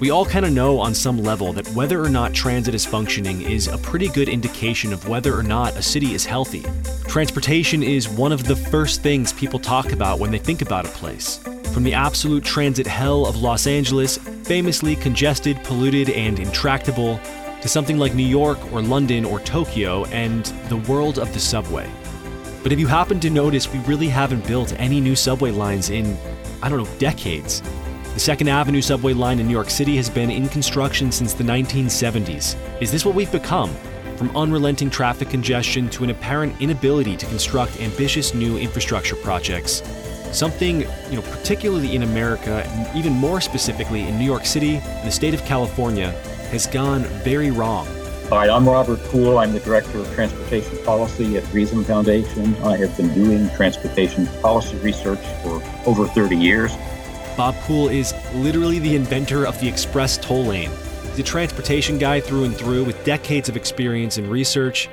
We all kind of know on some level that whether or not transit is functioning is a pretty good indication of whether or not a city is healthy. Transportation is one of the first things people talk about when they think about a place. From the absolute transit hell of Los Angeles, famously congested, polluted, and intractable, to something like New York or London or Tokyo and the world of the subway. But if you happen to notice, we really haven't built any new subway lines in, I don't know, decades. The Second Avenue subway line in New York City has been in construction since the 1970s. Is this what we've become? From unrelenting traffic congestion to an apparent inability to construct ambitious new infrastructure projects. Something, you know, particularly in America, and even more specifically in New York City and the state of California, has gone very wrong. Hi, I'm Robert Poole. I'm the Director of Transportation Policy at Reason Foundation. I have been doing transportation policy research for over 30 years. Bob Poole is literally the inventor of the express toll lane. He's a transportation guy through and through with decades of experience in research.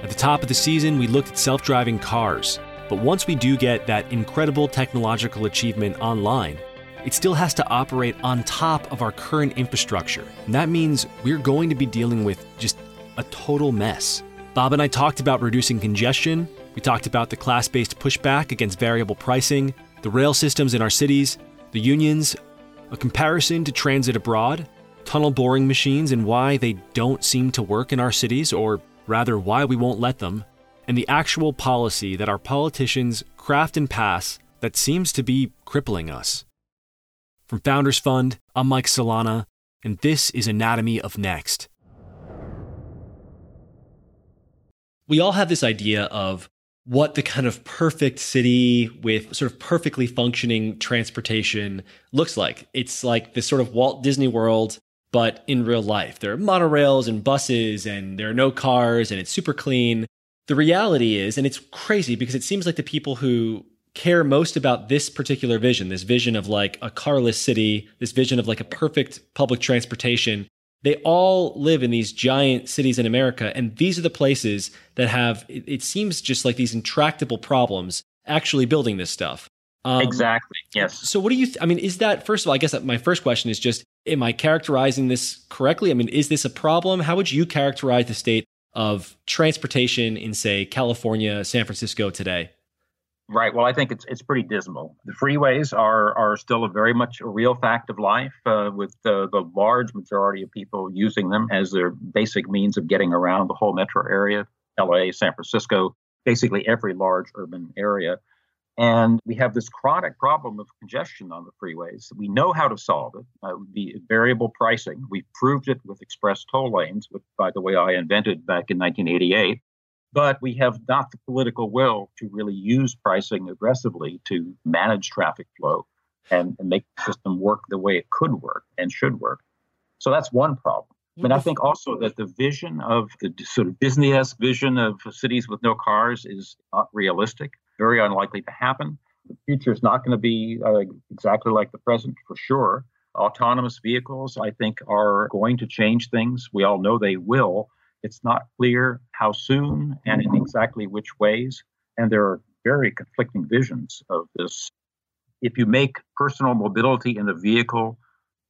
At the top of the season, we looked at self driving cars. But once we do get that incredible technological achievement online, it still has to operate on top of our current infrastructure. And that means we're going to be dealing with just a total mess. Bob and I talked about reducing congestion. We talked about the class based pushback against variable pricing, the rail systems in our cities, the unions, a comparison to transit abroad, tunnel boring machines and why they don't seem to work in our cities, or rather, why we won't let them, and the actual policy that our politicians craft and pass that seems to be crippling us. From Founders Fund, I'm Mike Solana, and this is Anatomy of Next. We all have this idea of what the kind of perfect city with sort of perfectly functioning transportation looks like. It's like this sort of Walt Disney World, but in real life. There are monorails and buses, and there are no cars, and it's super clean. The reality is, and it's crazy because it seems like the people who care most about this particular vision, this vision of like a carless city, this vision of like a perfect public transportation, they all live in these giant cities in America. And these are the places that have, it, seems just like these intractable problems actually building this stuff. Um, exactly. Yes. So, what do you? Th- I mean, is that first of all? I guess my first question is just: Am I characterizing this correctly? I mean, is this a problem? How would you characterize the state of transportation in, say, California, San Francisco today? Right. Well, I think it's it's pretty dismal. The freeways are are still a very much a real fact of life, uh, with the, the large majority of people using them as their basic means of getting around the whole metro area, L.A., San Francisco, basically every large urban area. And we have this chronic problem of congestion on the freeways. We know how to solve it. Uh, the variable pricing. We proved it with express toll lanes, which, by the way, I invented back in 1988 but we have not the political will to really use pricing aggressively to manage traffic flow and, and make the system work the way it could work and should work. So that's one problem. But I think also that the vision of the sort of Disney-esque vision of cities with no cars is not realistic, very unlikely to happen. The future is not going to be uh, exactly like the present for sure. Autonomous vehicles, I think, are going to change things. We all know they will. It's not clear how soon and in exactly which ways. And there are very conflicting visions of this. If you make personal mobility in the vehicle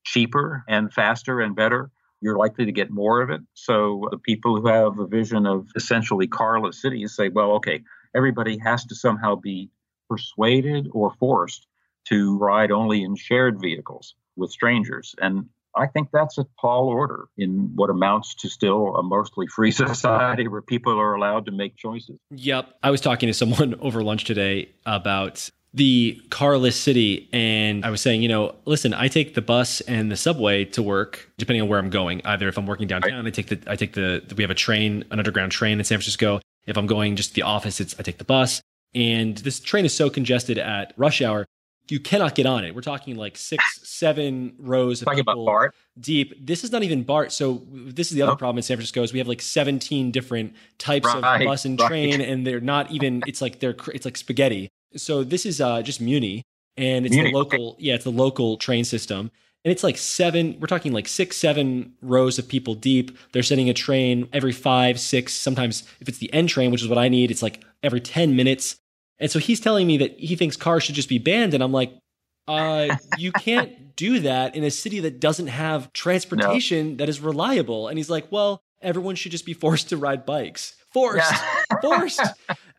cheaper and faster and better, you're likely to get more of it. So the people who have a vision of essentially carless cities say, well, okay, everybody has to somehow be persuaded or forced to ride only in shared vehicles with strangers. And I think that's a tall order in what amounts to still a mostly free society where people are allowed to make choices. Yep. I was talking to someone over lunch today about the carless city and I was saying, you know, listen, I take the bus and the subway to work depending on where I'm going. Either if I'm working downtown. I take the I take the we have a train, an underground train in San Francisco. If I'm going just to the office, it's I take the bus. And this train is so congested at rush hour you cannot get on it. We're talking like six, seven rows of talking people about BART. deep. This is not even BART. So this is the other problem in San Francisco is we have like 17 different types right, of bus and train, and they're not even. It's like they're it's like spaghetti. So this is uh, just Muni, and it's Muni, the local. Yeah, it's the local train system. And it's like seven, we're talking like six, seven rows of people deep. They're sending a train every five, six, sometimes if it's the N train, which is what I need, it's like every 10 minutes. And so he's telling me that he thinks cars should just be banned. And I'm like, uh, you can't do that in a city that doesn't have transportation No. that is reliable. And he's like, well, everyone should just be forced to ride bikes. Forced, Yeah. forced.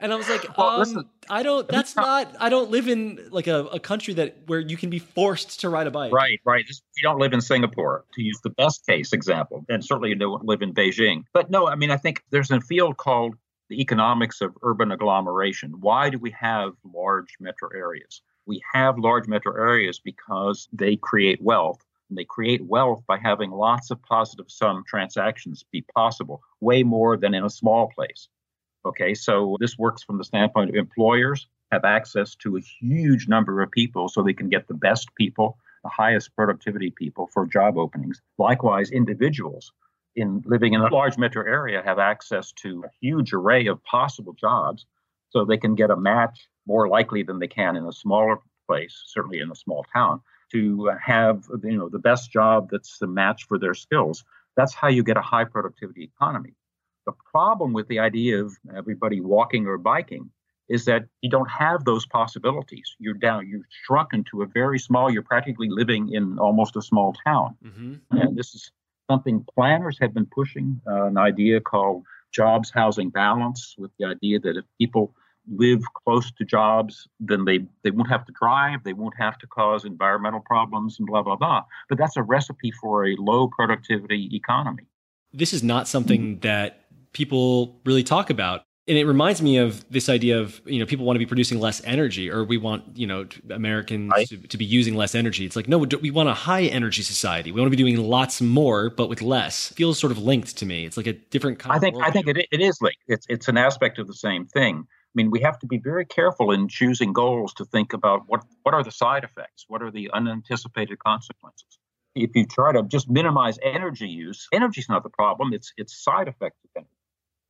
And I was like, Well, um, listen, I don't. That's not. I don't live in like a, a country that where you can be forced to ride a bike. Right, right. You don't live in Singapore, to use the best case example, and certainly you don't live in Beijing. But no, I mean, I think there's a field called the economics of urban agglomeration. Why do we have large metro areas? We have large metro areas because they create wealth. And they create wealth by having lots of positive sum transactions be possible, way more than in a small place. Okay, so this works from the standpoint of employers have access to a huge number of people so they can get the best people, the highest productivity people for job openings. Likewise, individuals in living in a large metro area have access to a huge array of possible jobs so they can get a match more likely than they can in a smaller place, certainly in a small town, to have you know the best job that's the match for their skills. That's how you get a high productivity economy. The problem with the idea of everybody walking or biking is that you don't have those possibilities. You're down, you're shrunk into a very small, you're practically living in almost a small town. hmm And this is something planners have been pushing uh, an idea called jobs housing balance, with the idea that if people live close to jobs, then they, they won't have to drive, they won't have to cause environmental problems, and blah, blah, blah. But that's a recipe for a low productivity economy. This is not something that people really talk about. And it reminds me of this idea of, you know, people want to be producing less energy or we want, you know, Americans Right. to, to be using less energy. It's like, no, we want a high energy society. We want to be doing lots more, but with less. it feels sort of linked to me. It's like a different kind I of think I think it, it is linked. It's it's an aspect of the same thing. I mean, we have to be very careful in choosing goals to think about what what are the side effects, what are the unanticipated consequences. If you try to just minimize energy use, energy is not the problem. It's it's side effects of energy.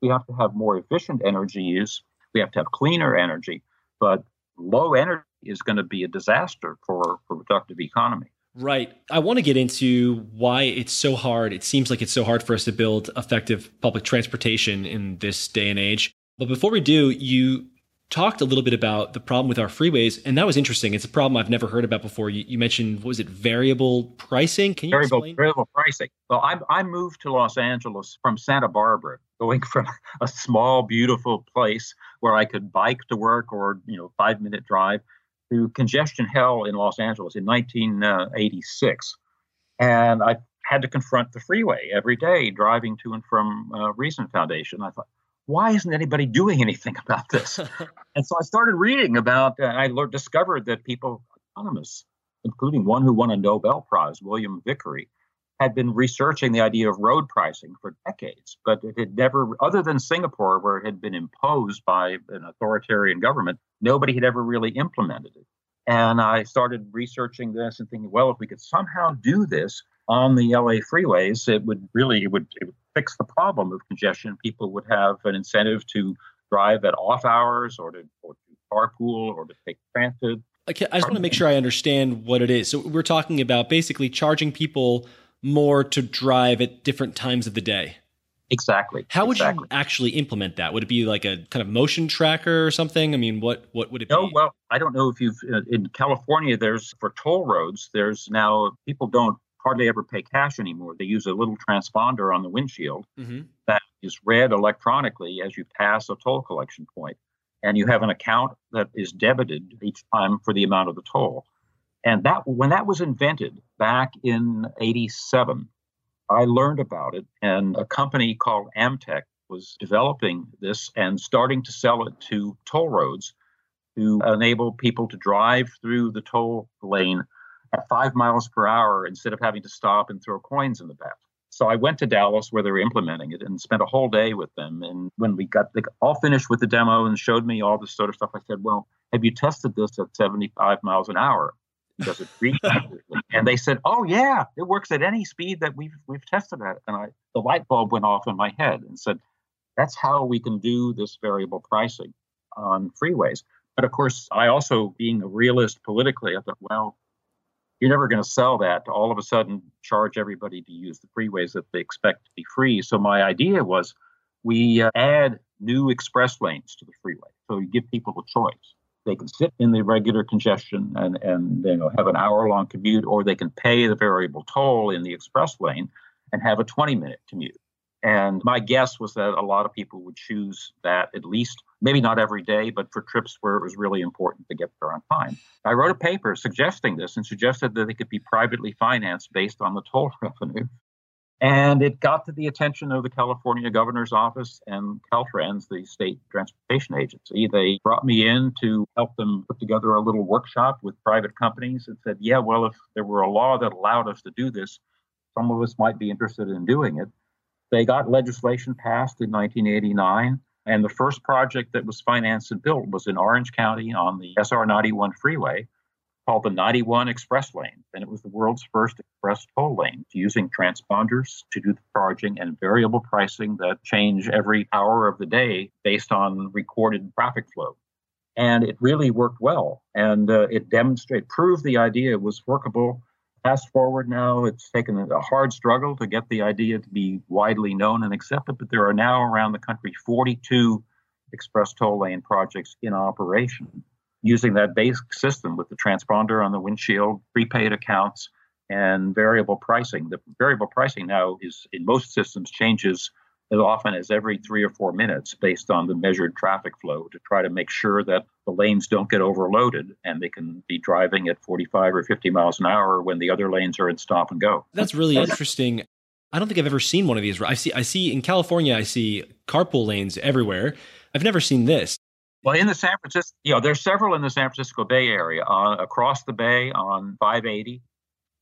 We have to have more efficient energy use. We have to have cleaner energy, but low energy is going to be a disaster for for productive economy. Right. I want to get into why it's so hard. It seems like it's so hard for us to build effective public transportation in this day and age. But before we do, you talked a little bit about the problem with our freeways, and that was interesting. It's a problem I've never heard about before. You, you mentioned, what was it, variable pricing? Can you variable explain? variable pricing. Well, I I moved to Los Angeles from Santa Barbara, going from a small, beautiful place where I could bike to work or you know five minute drive to congestion hell in Los Angeles in 1986, and I had to confront the freeway every day driving to and from uh, Reason Foundation. I thought. Why isn't anybody doing anything about this? And so I started reading about, and I learned, discovered that people, economists, including one who won a Nobel Prize, William Vickrey, had been researching the idea of road pricing for decades, but it had never, other than Singapore, where it had been imposed by an authoritarian government, nobody had ever really implemented it. And I started researching this and thinking, well, if we could somehow do this on the LA freeways, it would really it would, it would fix the problem of congestion. People would have an incentive to drive at off hours or to, or to carpool or to take transit. I just want to make sure I understand what it is. So we're talking about basically charging people more to drive at different times of the day. Exactly. How would exactly. you actually implement that? Would it be like a kind of motion tracker or something? I mean, what what would it No, be? well, I don't know if you've uh, in California. There's for toll roads. There's now people don't hardly ever pay cash anymore. They use a little transponder on the windshield hmm that is read electronically as you pass a toll collection point, and you have an account that is debited each time for the amount of the toll. And that when that was invented back in '87, I learned about it, and a company called Amtech was developing this and starting to sell it to toll roads to enable people to drive through the toll lane at five miles per hour instead of having to stop and throw coins in the back. So I went to Dallas where they were implementing it and spent a whole day with them. And when we got all finished with the demo and showed me all this sort of stuff, I said, "Well, have you tested this at 75 miles an hour? Does it reach accurately?" And they said, "Oh yeah, it works at any speed that we've we've tested at." And I the light bulb went off in my head and said, "That's how we can do this variable pricing on freeways." But of course, I also, being a realist politically, I thought, well, you're never going to sell that to all of a sudden charge everybody to use the freeways that they expect to be free. So my idea was we uh, add new express lanes to the freeway. So you give people a choice. They can sit in the regular congestion and, and you know, have an hour long commute, or they can pay the variable toll in the express lane and have a 20 minute commute. And my guess was that a lot of people would choose that at least, maybe not every day, but for trips where it was really important to get there on time. I wrote a paper suggesting this and suggested that they could be privately financed based on the toll revenue. And it got to the attention of the California governor's office and Caltrans, the state transportation agency. They brought me in to help them put together a little workshop with private companies and said, yeah, well, if there were a law that allowed us to do this, some of us might be interested in doing it. They got legislation passed in 1989. And the first project that was financed and built was in Orange County on the SR 91 freeway called the 91 Express Lane. And it was the world's first express toll lane using transponders to do the charging and variable pricing that change every hour of the day based on recorded traffic flow. And it really worked well. And uh, it demonstrated, proved the idea was workable Fast forward now, it's taken a hard struggle to get the idea to be widely known and accepted, but there are now around the country 42 express toll lane projects in operation using that basic system with the transponder on the windshield, prepaid accounts, and variable pricing. The variable pricing now is in most systems changes as often as every three or four minutes based on the measured traffic flow to try to make sure that the lanes don't get overloaded and they can be driving at 45 or 50 miles an hour when the other lanes are in stop and go. That's really interesting. I don't think I've ever seen one of these. I see I see in California I see carpool lanes everywhere. I've never seen this. Well, in the San Francisco, you know, there's several in the San Francisco Bay Area, uh, across the bay on 580,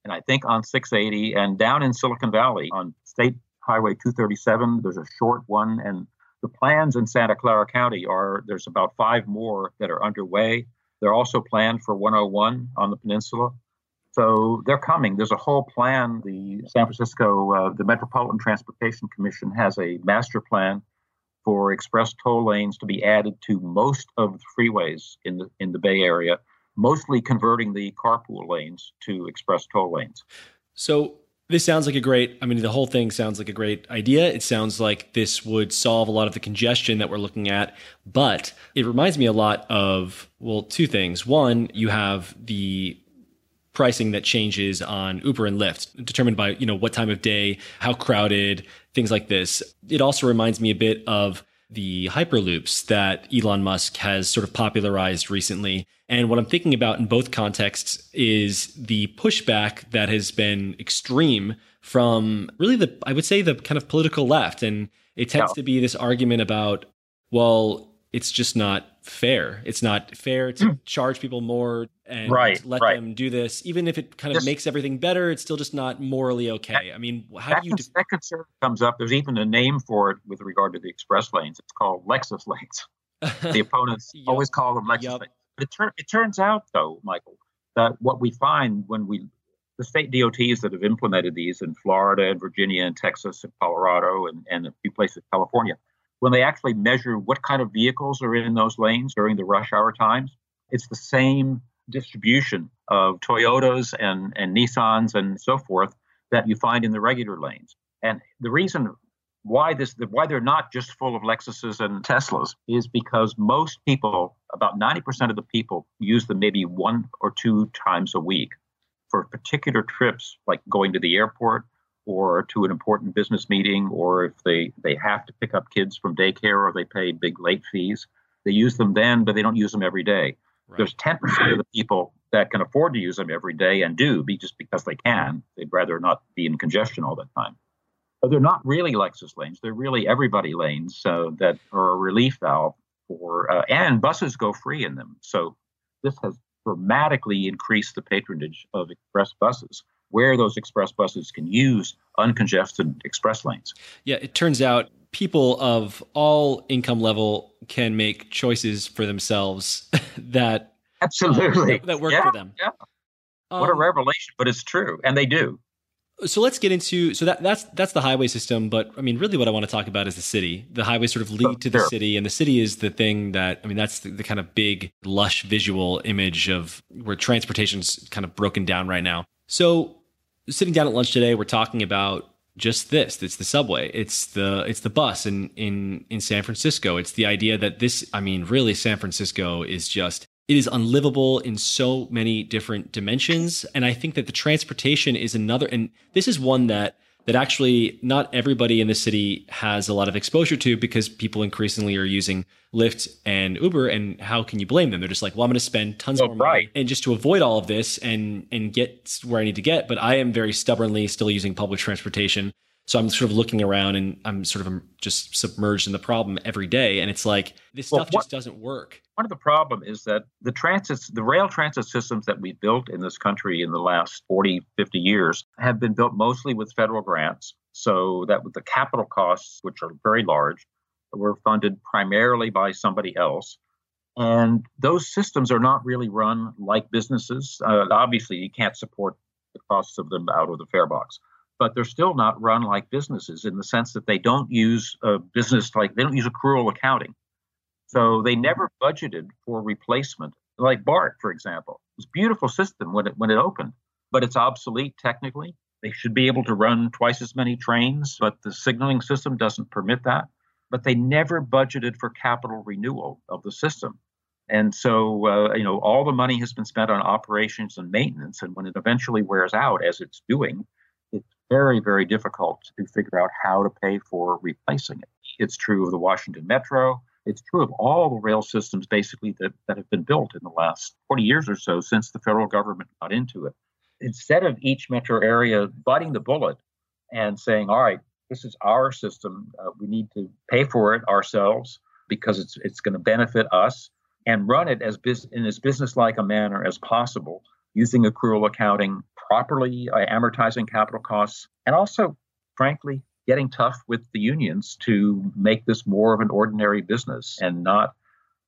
and I think on 680, and down in Silicon Valley on State Highway 237. There's a short one, and the plans in Santa Clara County are there's about five more that are underway. They're also planned for 101 on the peninsula. So they're coming. There's a whole plan. The San Francisco, uh, the Metropolitan Transportation Commission has a master plan for express toll lanes to be added to most of the freeways in the in the Bay Area, mostly converting the carpool lanes to express toll lanes. So this sounds like a great, I mean, the whole thing sounds like a great idea. It sounds like this would solve a lot of the congestion that we're looking at, but it reminds me a lot of, well, two things. One, you have the pricing that changes on Uber and Lyft, determined by, you know, what time of day, how crowded, things like this. It also reminds me a bit of the hyperloops that Elon Musk has sort of popularized recently. And what I'm thinking about in both contexts is the pushback that has been extreme from really the, I would say, the kind of political left. And it tends to be this argument about, well, it's just not fair. It's not fair to mm. charge people more and right, let right. them do this, even if it kind of this, makes everything better. It's still just not morally okay. I mean, how that, do you? De- that concern comes up. There's even a name for it with regard to the express lanes. It's called Lexus lanes. the opponents yep. always call them Lexus yep. lanes. But it, tur- it turns out, though, Michael, that what we find when we the state DOTs that have implemented these in Florida and Virginia and Texas and Colorado and, and a few places in California, when they actually measure what kind of vehicles are in those lanes during the rush hour times, it's the same distribution of Toyotas and, and Nissans and so forth that you find in the regular lanes. And the reason why this why they're not just full of Lexuses and Teslas is because most people, about 90% of the people, use them maybe one or two times a week for particular trips, like going to the airport or to an important business meeting, or if they, they have to pick up kids from daycare or they pay big late fees. They use them then, but they don't use them every day. Right. There's 10% of the people that can afford to use them every day and do be just because they can. They'd rather not be in congestion all the time. But they're not really Lexus lanes. They're really everybody lanes so that are a relief valve for, uh, and buses go free in them. So this has dramatically increased the patronage of express buses where those express buses can use uncongested express lanes. Yeah, it turns out people of all income level can make choices for themselves that absolutely that, that, work yeah, for them. Yeah. Um, what a um, revelation, but it's true, and they do. So let's get into so that that's that's the highway system, but I mean, really, what I want to talk about is the city. The highways sort of lead to the sure. city, and the city is the thing that I mean, that's the, the kind of big, lush visual image of where transportation's kind of broken down right now. So sitting down at lunch today, we're talking about just this. It's the subway. It's the it's the bus in in in San Francisco. It's the idea that this. I mean, really, San Francisco is just it is unlivable in so many different dimensions. And I think that the transportation is another, and this is one that that actually not everybody in the city has a lot of exposure to because people increasingly are using Lyft and Uber. And how can you blame them? They're just like, well, I'm going to spend tons oh, more money and just to avoid all of this and and get where I need to get. But I am very stubbornly still using public transportation. So I'm sort of looking around and I'm sort of just submerged in the problem every day. And it's like this well, stuff what, just doesn't work. Part of the problem is that the transit, the rail transit systems that we built in this country in the last 40, 50 years have been built mostly with federal grants. So that with the capital costs, which are very large, were funded primarily by somebody else. And those systems are not really run like businesses. Uh, obviously, you can't support the costs of them out of the fare box but they're still not run like businesses in the sense that they don't use a business like they don't use accrual accounting. So they never budgeted for replacement. Like BART, for example, it's a beautiful system when it when it opened, but it's obsolete technically. They should be able to run twice as many trains, but the signaling system doesn't permit that. But they never budgeted for capital renewal of the system. And so, uh, you know, all the money has been spent on operations and maintenance. And when it eventually wears out, as it's doing, very, very difficult to figure out how to pay for replacing it. It's true of the Washington Metro. It's true of all the rail systems basically that, that have been built in the last 40 years or so since the federal government got into it. Instead of each metro area biting the bullet and saying, all right, this is our system, uh, we need to pay for it ourselves because it's, it's going to benefit us and run it as bus- in as business-like a manner as possible using accrual accounting, properly uh, amortizing capital costs, and also, frankly, getting tough with the unions to make this more of an ordinary business and not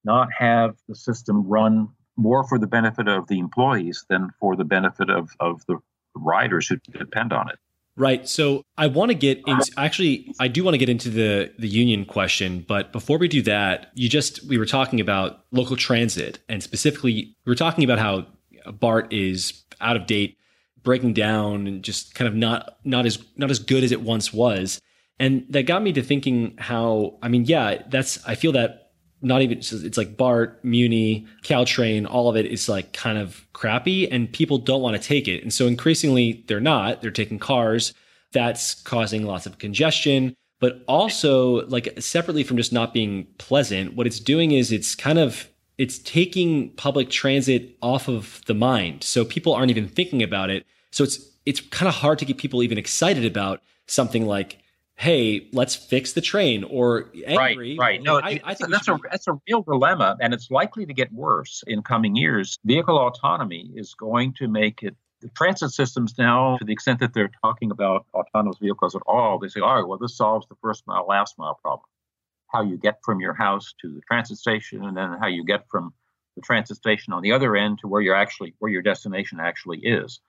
not have the system run more for the benefit of the employees than for the benefit of, of the riders who depend on it. Right. So I want to get into actually I do want to get into the the union question, but before we do that, you just we were talking about local transit and specifically we were talking about how BART is out of date, breaking down, and just kind of not not as not as good as it once was. And that got me to thinking how I mean, yeah, that's I feel that not even it's like BART, Muni, Caltrain, all of it is like kind of crappy, and people don't want to take it. And so increasingly, they're not. They're taking cars. That's causing lots of congestion. But also, like separately from just not being pleasant, what it's doing is it's kind of it's taking public transit off of the mind. So people aren't even thinking about it. So it's it's kind of hard to get people even excited about something like, "Hey, let's fix the train," or angry. Right, right. No, I, I think that's a that's a real dilemma, and it's likely to get worse in coming years. Vehicle autonomy is going to make it. The transit systems now, to the extent that they're talking about autonomous vehicles at all, they say, "All right, well, this solves the first mile, last mile problem." How you get from your house to the transit station and then how you get from the transit station on the other end to where you're actually where your destination actually is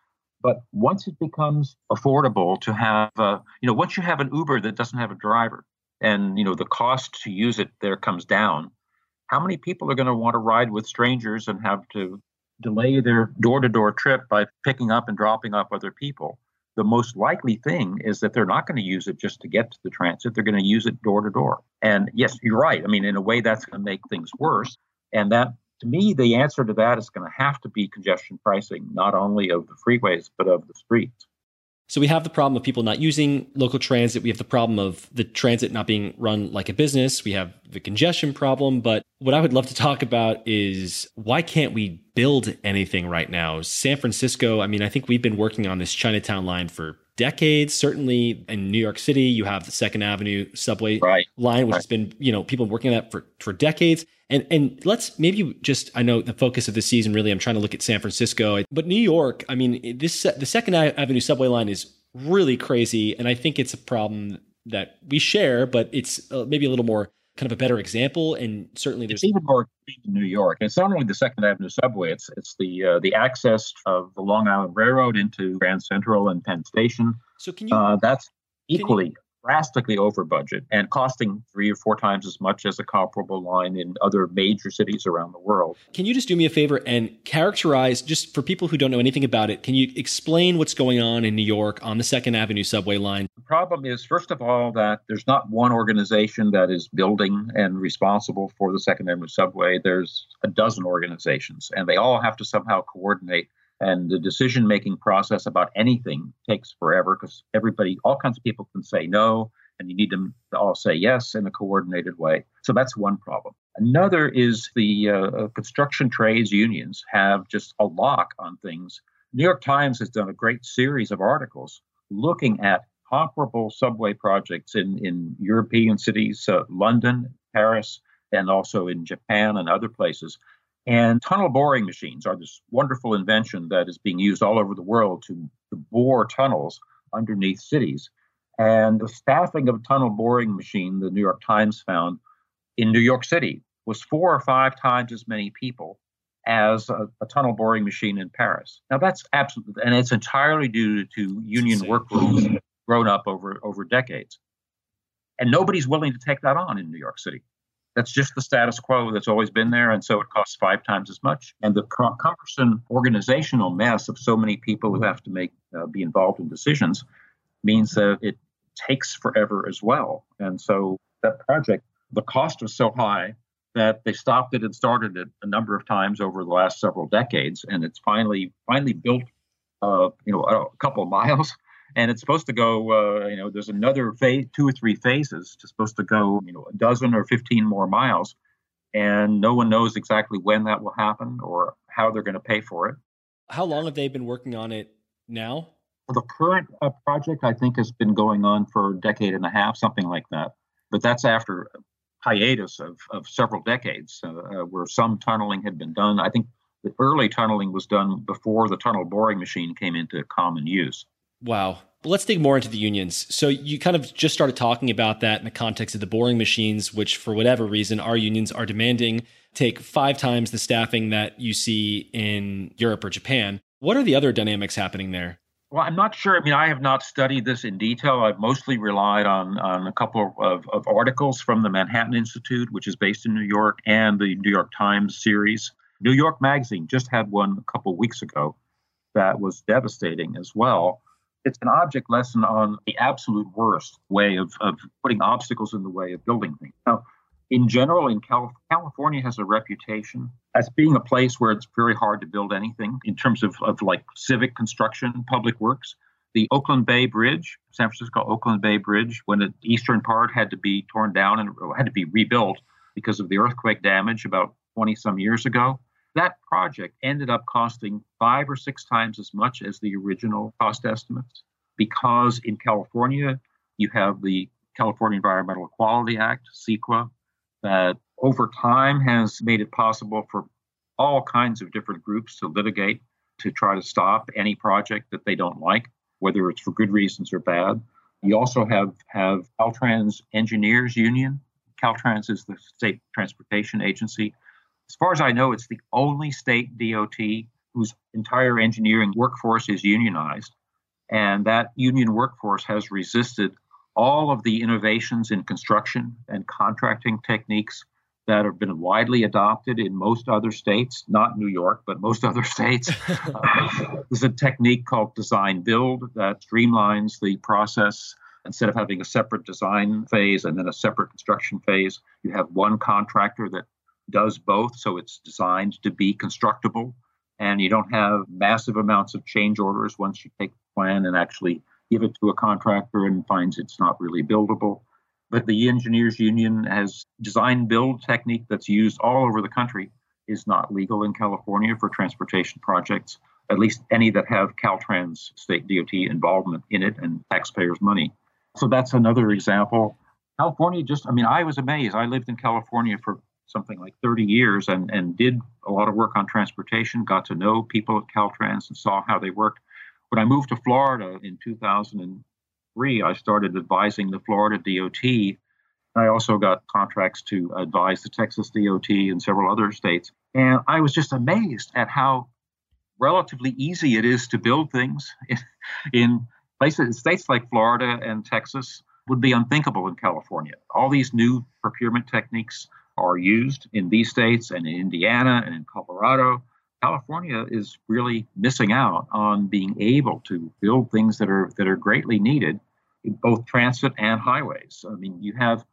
but once it becomes affordable to have uh, you know once you have an uber that doesn't have a driver and you know the cost to use it there comes down how many people are going to want to ride with strangers and have to delay their door-to-door trip by picking up and dropping off other people the most likely thing is that they're not going to use it just to get to the transit. They're going to use it door to door. And yes, you're right. I mean, in a way, that's going to make things worse. And that, to me, the answer to that is going to have to be congestion pricing, not only of the freeways, but of the streets. So we have the problem of people not using local transit. We have the problem of the transit not being run like a business. We have the congestion problem. But what I would love to talk about is why can't we build anything right now? San Francisco, I mean, I think we've been working on this Chinatown line for decades. Certainly in New York City, you have the Second Avenue subway right. line, which right. has been, you know, people working on that for, for decades. And and let's maybe just I know the focus of the season really I'm trying to look at San Francisco, but New York, I mean, this the Second Avenue subway line is really crazy and I think it's a problem that we share, but it's uh, maybe a little more kind of a better example. And certainly, there's it's even more in New York. And it's not only the Second Avenue subway; it's it's the uh, the access of the Long Island Railroad into Grand Central and Penn Station. So can you? Uh, that's equally drastically over budget and costing three or four times as much as a comparable line in other major cities around the world. Can you just do me a favor and characterize, just for people who don't know anything about it, can you explain what's going on in New York on the Second Avenue subway line? The problem is, first of all, that there's not one organization that is building and responsible for the Second Avenue subway. There's a dozen organizations, and they all have to somehow coordinate and the decision making process about anything takes forever because everybody all kinds of people can say no and you need them to all say yes in a coordinated way. So that's one problem. Another is the uh, uh, construction trades unions have just a lock on things. New york times has done a great series of articles looking at comparable subway projects in, in european cities uh, london paris and also in japan and other places and tunnel boring machines are this wonderful invention that is being used all over the world to, to bore tunnels underneath cities. And the staffing of a tunnel boring machine, the New York Times found in New York City, was four or five times as many people as a, a tunnel boring machine in Paris. Now that's absolutely, and it's entirely due to union work rules grown up over over decades. And nobody's willing to take that on in New York City. That's just the status quo that's always been there. And so it costs five times as much. And the cumbersome organizational mess of so many people who have to make uh, be involved in decisions means that it takes forever as well. And so that project, the cost was so high that they stopped it and started it a number of times over the last several decades. And it's finally finally built, uh, you know, a couple of miles and it's supposed to go uh, you know there's another phase two or three phases it's supposed to go you know a dozen or 15 more miles. And no one knows exactly when that will happen or how they're going to pay for it. How long have they been working on it now? The current uh, project i think has been going on for a decade and a half something like that. But that's after hiatus of, of several decades uh, uh where some tunneling had been done. I think the early tunneling was done before the tunnel boring machine came into common use Wow. Let's dig more into the unions. So you kind of just started talking about that in the context of the boring machines, which for whatever reason our unions are demanding take five times the staffing that you see in Europe or Japan. What are the other dynamics happening there? Well, I'm not sure. I mean, I have not studied this in detail. I've mostly relied on, on a couple of, of articles from the Manhattan Institute, which is based in New York, and the New York Times series. New York Magazine just had one a couple weeks ago that was devastating as well it's an object lesson on the absolute worst way of, of putting obstacles in the way of building things. Now, in general, in Cal- California has a reputation as being a place where it's very hard to build anything in terms of, of like civic construction, public works. The Oakland Bay Bridge, San Francisco Oakland Bay Bridge, when the eastern part had to be torn down and had to be rebuilt because of the earthquake damage about 20 some years ago, that project ended up costing five or six times as much as the original cost estimates because in California, you have the California Environmental Quality Act, CEQA, that over time has made it possible for all kinds of different groups to litigate to try to stop any project that they don't like, whether it's for good reasons or bad. You also have, have Caltrans Engineers Union. Caltrans is the state transportation agency as far as I know, it's the only state DOT whose entire engineering workforce is unionized. And that union workforce has resisted all of the innovations in construction and contracting techniques that have been widely adopted in most other states, not New York, but most other states. uh, there's a technique called design build that streamlines the process. Instead of having a separate design phase and then a separate construction phase, you have one contractor that does both. So it's designed to be constructible and you don't have massive amounts of change orders once you take the plan and actually give it to a contractor and finds it's not really buildable. But the engineers union has design build technique that's used all over the country is not legal in California for transportation projects, at least any that have Caltrans state DOT involvement in it and taxpayers' money. So that's another example. California just, I mean, I was amazed. I lived in California for something like 30 years and, and did a lot of work on transportation, got to know people at Caltrans and saw how they worked. When I moved to Florida in 2003, I started advising the Florida DOT. I also got contracts to advise the Texas DOT and several other states. And I was just amazed at how relatively easy it is to build things in, in places, states like Florida and Texas would be unthinkable in California. All these new procurement techniques are used in these states and in Indiana and in Colorado. California is really missing out on being able to build things that are that are greatly needed in both transit and highways. I mean, you have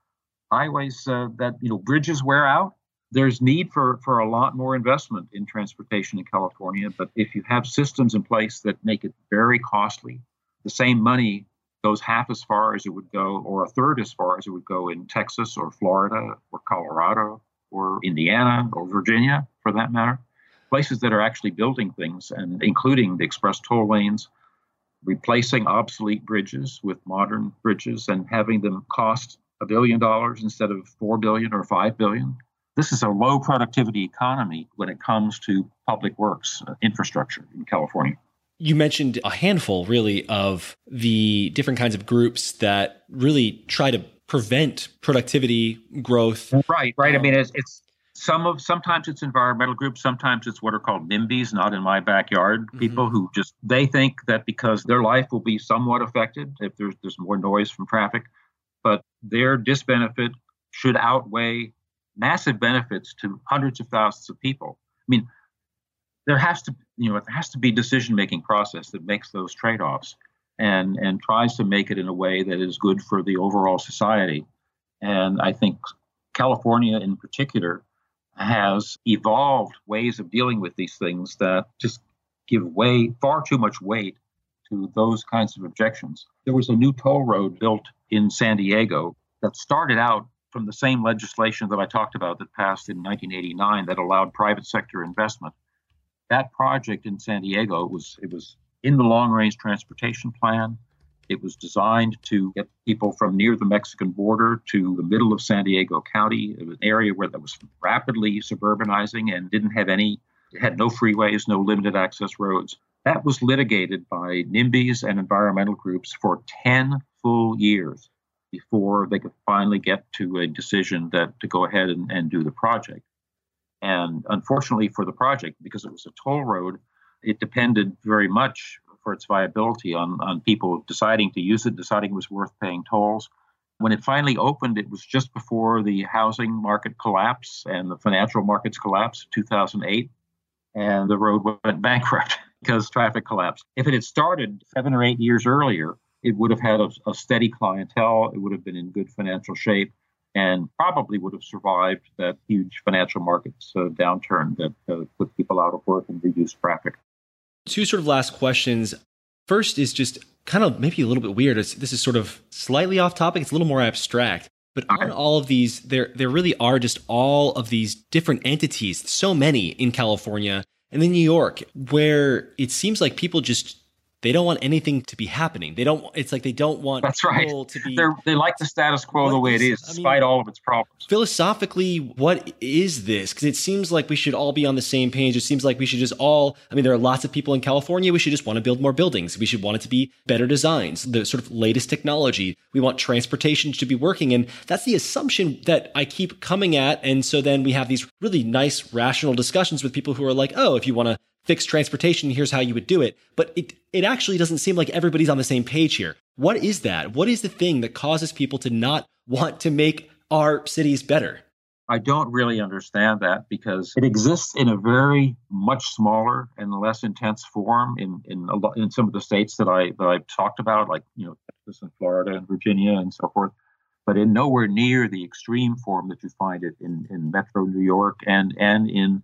highways uh, that you know bridges wear out. There's need for for a lot more investment in transportation in California, but if you have systems in place that make it very costly, the same money goes half as far as it would go, or a third as far as it would go in Texas or Florida or Colorado or Indiana or Virginia, for that matter. Places that are actually building things and including the express toll lanes, replacing obsolete bridges with modern bridges and having them cost a billion dollars instead of four billion or five billion. This is a low productivity economy when it comes to public works uh, infrastructure in California you mentioned a handful really of the different kinds of groups that really try to prevent productivity growth. Right right. Um, i mean it's, it's some of sometimes it's environmental groups sometimes it's what are called nimbys not in my backyard. Mm-hmm. people who just they think that because their life will be somewhat affected if there's there's more noise from traffic but their disbenefit should outweigh massive benefits to hundreds of thousands of people. I mean there has to you know there has to be decision making process that makes those trade offs and and tries to make it in a way that is good for the overall society. And I think California in particular has evolved ways of dealing with these things that just give way far too much weight to those kinds of objections. There was a new toll road built in San Diego that started out from the same legislation that I talked about that passed in 1989 that allowed private sector investment that project in San Diego was it was in the long range transportation plan. It was designed to get people from near the Mexican border to the middle of San Diego County, an area where that was rapidly suburbanizing and didn't have any, had no freeways, no limited access roads. That was litigated by NIMBYs and environmental groups for 10 full years before they could finally get to a decision that to go ahead and, and do the project. And unfortunately for the project, because it was a toll road, it depended very much for its viability on, on people deciding to use it, deciding it was worth paying tolls. When it finally opened, it was just before the housing market collapse and the financial markets collapse, 2008, and the road went bankrupt because traffic collapsed. If it had started seven or eight years earlier, it would have had a, a steady clientele. It would have been in good financial shape and probably would have survived that huge financial markets uh, downturn that uh, put people out of work and reduced traffic. Two sort of last questions. First is just kind of maybe a little bit weird. It's, this is sort of slightly off topic. It's a little more abstract. But on all of these, there there really are just all of these different entities, so many in California and then New York, where it seems like people just they don't want anything to be happening. They don't. It's like they don't want. That's right. To be, They're, they like the status quo the way is, it is, despite I mean, all of its problems. Philosophically, what is this? Because it seems like we should all be on the same page. It seems like we should just all. I mean, there are lots of people in California. We should just want to build more buildings. We should want it to be better designs, the sort of latest technology. We want transportation to be working, and that's the assumption that I keep coming at. And so then we have these really nice, rational discussions with people who are like, "Oh, if you want to fixed transportation, here's how you would do it. But it, it actually doesn't seem like everybody's on the same page here. What is that? What is the thing that causes people to not want to make our cities better? I don't really understand that because it exists in a very much smaller and less intense form in in, in some of the states that I that I've talked about, like you know Texas and Florida and Virginia and so forth, but in nowhere near the extreme form that you find it in in Metro New York and and in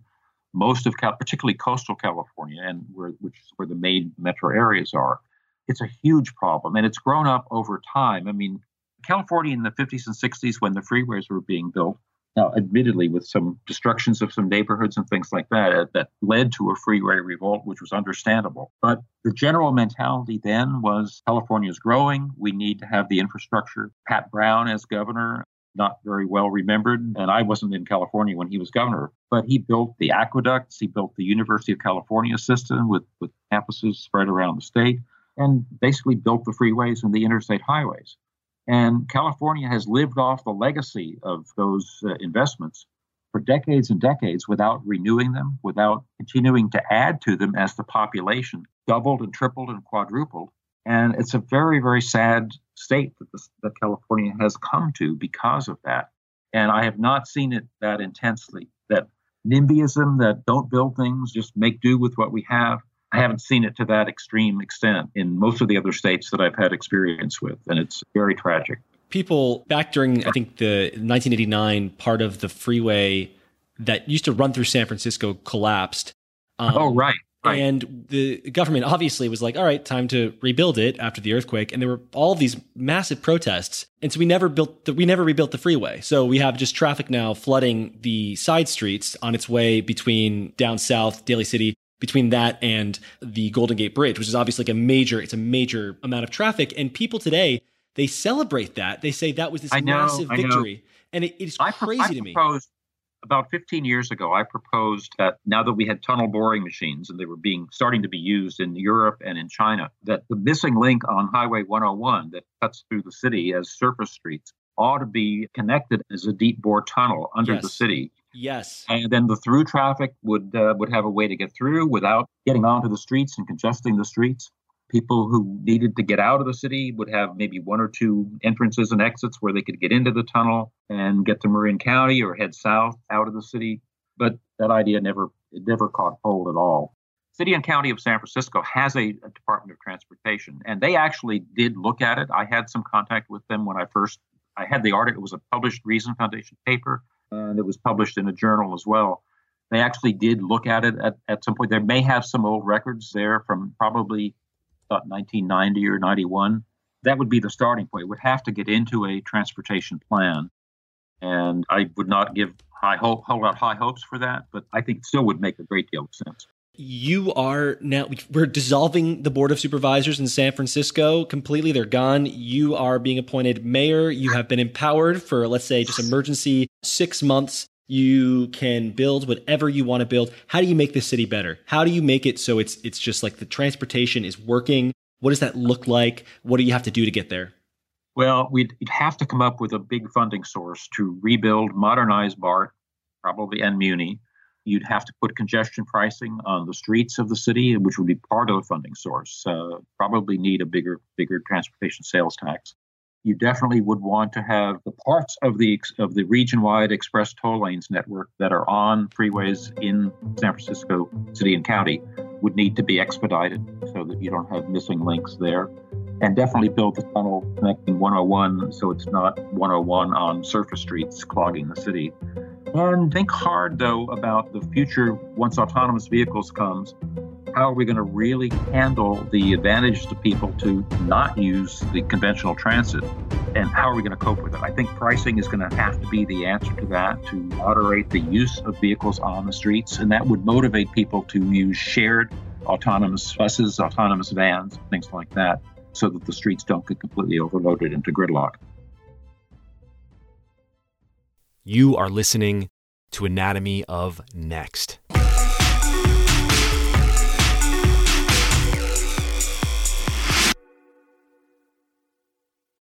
most of Cal, particularly coastal California, and where which is where the main metro areas are, it's a huge problem, and it's grown up over time. I mean, California in the 50s and 60s, when the freeways were being built, now admittedly with some destructions of some neighborhoods and things like that, uh, that led to a freeway revolt, which was understandable. But the general mentality then was California is growing. We need to have the infrastructure. Pat Brown, as governor, not very well remembered. And I wasn't in California when he was governor, but he built the aqueducts. He built the University of California system with, with campuses spread around the state and basically built the freeways and the interstate highways. And California has lived off the legacy of those uh, investments for decades and decades without renewing them, without continuing to add to them as the population doubled and tripled and quadrupled. And it's a very, very sad state that, this, that California has come to because of that. And I have not seen it that intensely. That NIMBYism, that don't build things, just make do with what we have. I haven't seen it to that extreme extent in most of the other states that I've had experience with. And it's very tragic. People back during, I think, the 1989 part of the freeway that used to run through San Francisco collapsed. Um, oh, right. Right. And the government obviously was like, all right, time to rebuild it after the earthquake. And there were all these massive protests. And so we never built the, we never rebuilt the freeway. So we have just traffic now flooding the side streets on its way between down south, Daly City, between that and the Golden Gate Bridge, which is obviously like a major, it's a major amount of traffic. And people today, they celebrate that. They say that was this know, massive victory. And it, it's crazy I, I to me about 15 years ago, I proposed that now that we had tunnel boring machines and they were being starting to be used in Europe and in China, that the missing link on Highway 101 that cuts through the city as surface streets ought to be connected as a deep bore tunnel under yes. the city. Yes. And then the through traffic would uh, would have a way to get through without getting onto the streets and congesting the streets people who needed to get out of the city would have maybe one or two entrances and exits where they could get into the tunnel and get to Marin County or head south out of the city. But that idea never it never caught hold at all. City and County of San Francisco has a, a Department of Transportation, and they actually did look at it. I had some contact with them when I first I had the article. It was a published Reason Foundation paper, uh, and it was published in a journal as well. They actually did look at it at, at some point. They may have some old records there from probably about 1990 or 91. That would be the starting point. Would have to get into a transportation plan. And I would not give high hope, hold out high hopes for that, but I think it still would make a great deal of sense. You are now, we're dissolving the Board of Supervisors in San Francisco completely. They're gone. You are being appointed mayor. You have been empowered for, let's say, just emergency six months you can build whatever you want to build. How do you make the city better? How do you make it so it's it's just like the transportation is working? What does that look like? What do you have to do to get there? Well, we'd have to come up with a big funding source to rebuild, modernize BART, probably and Muni. You'd have to put congestion pricing on the streets of the city, which would be part of a funding source. Uh, probably need a bigger, bigger transportation sales tax you definitely would want to have the parts of the of the region-wide express toll lanes network that are on freeways in San Francisco City and County would need to be expedited so that you don't have missing links there. And definitely build the tunnel connecting 101 so it's not 101 on surface streets clogging the city. And think hard though about the future once autonomous vehicles comes how are we going to really handle the advantage to people to not use the conventional transit? And how are we going to cope with it? I think pricing is going to have to be the answer to that to moderate the use of vehicles on the streets. And that would motivate people to use shared autonomous buses, autonomous vans, things like that, so that the streets don't get completely overloaded into gridlock. You are listening to Anatomy of Next.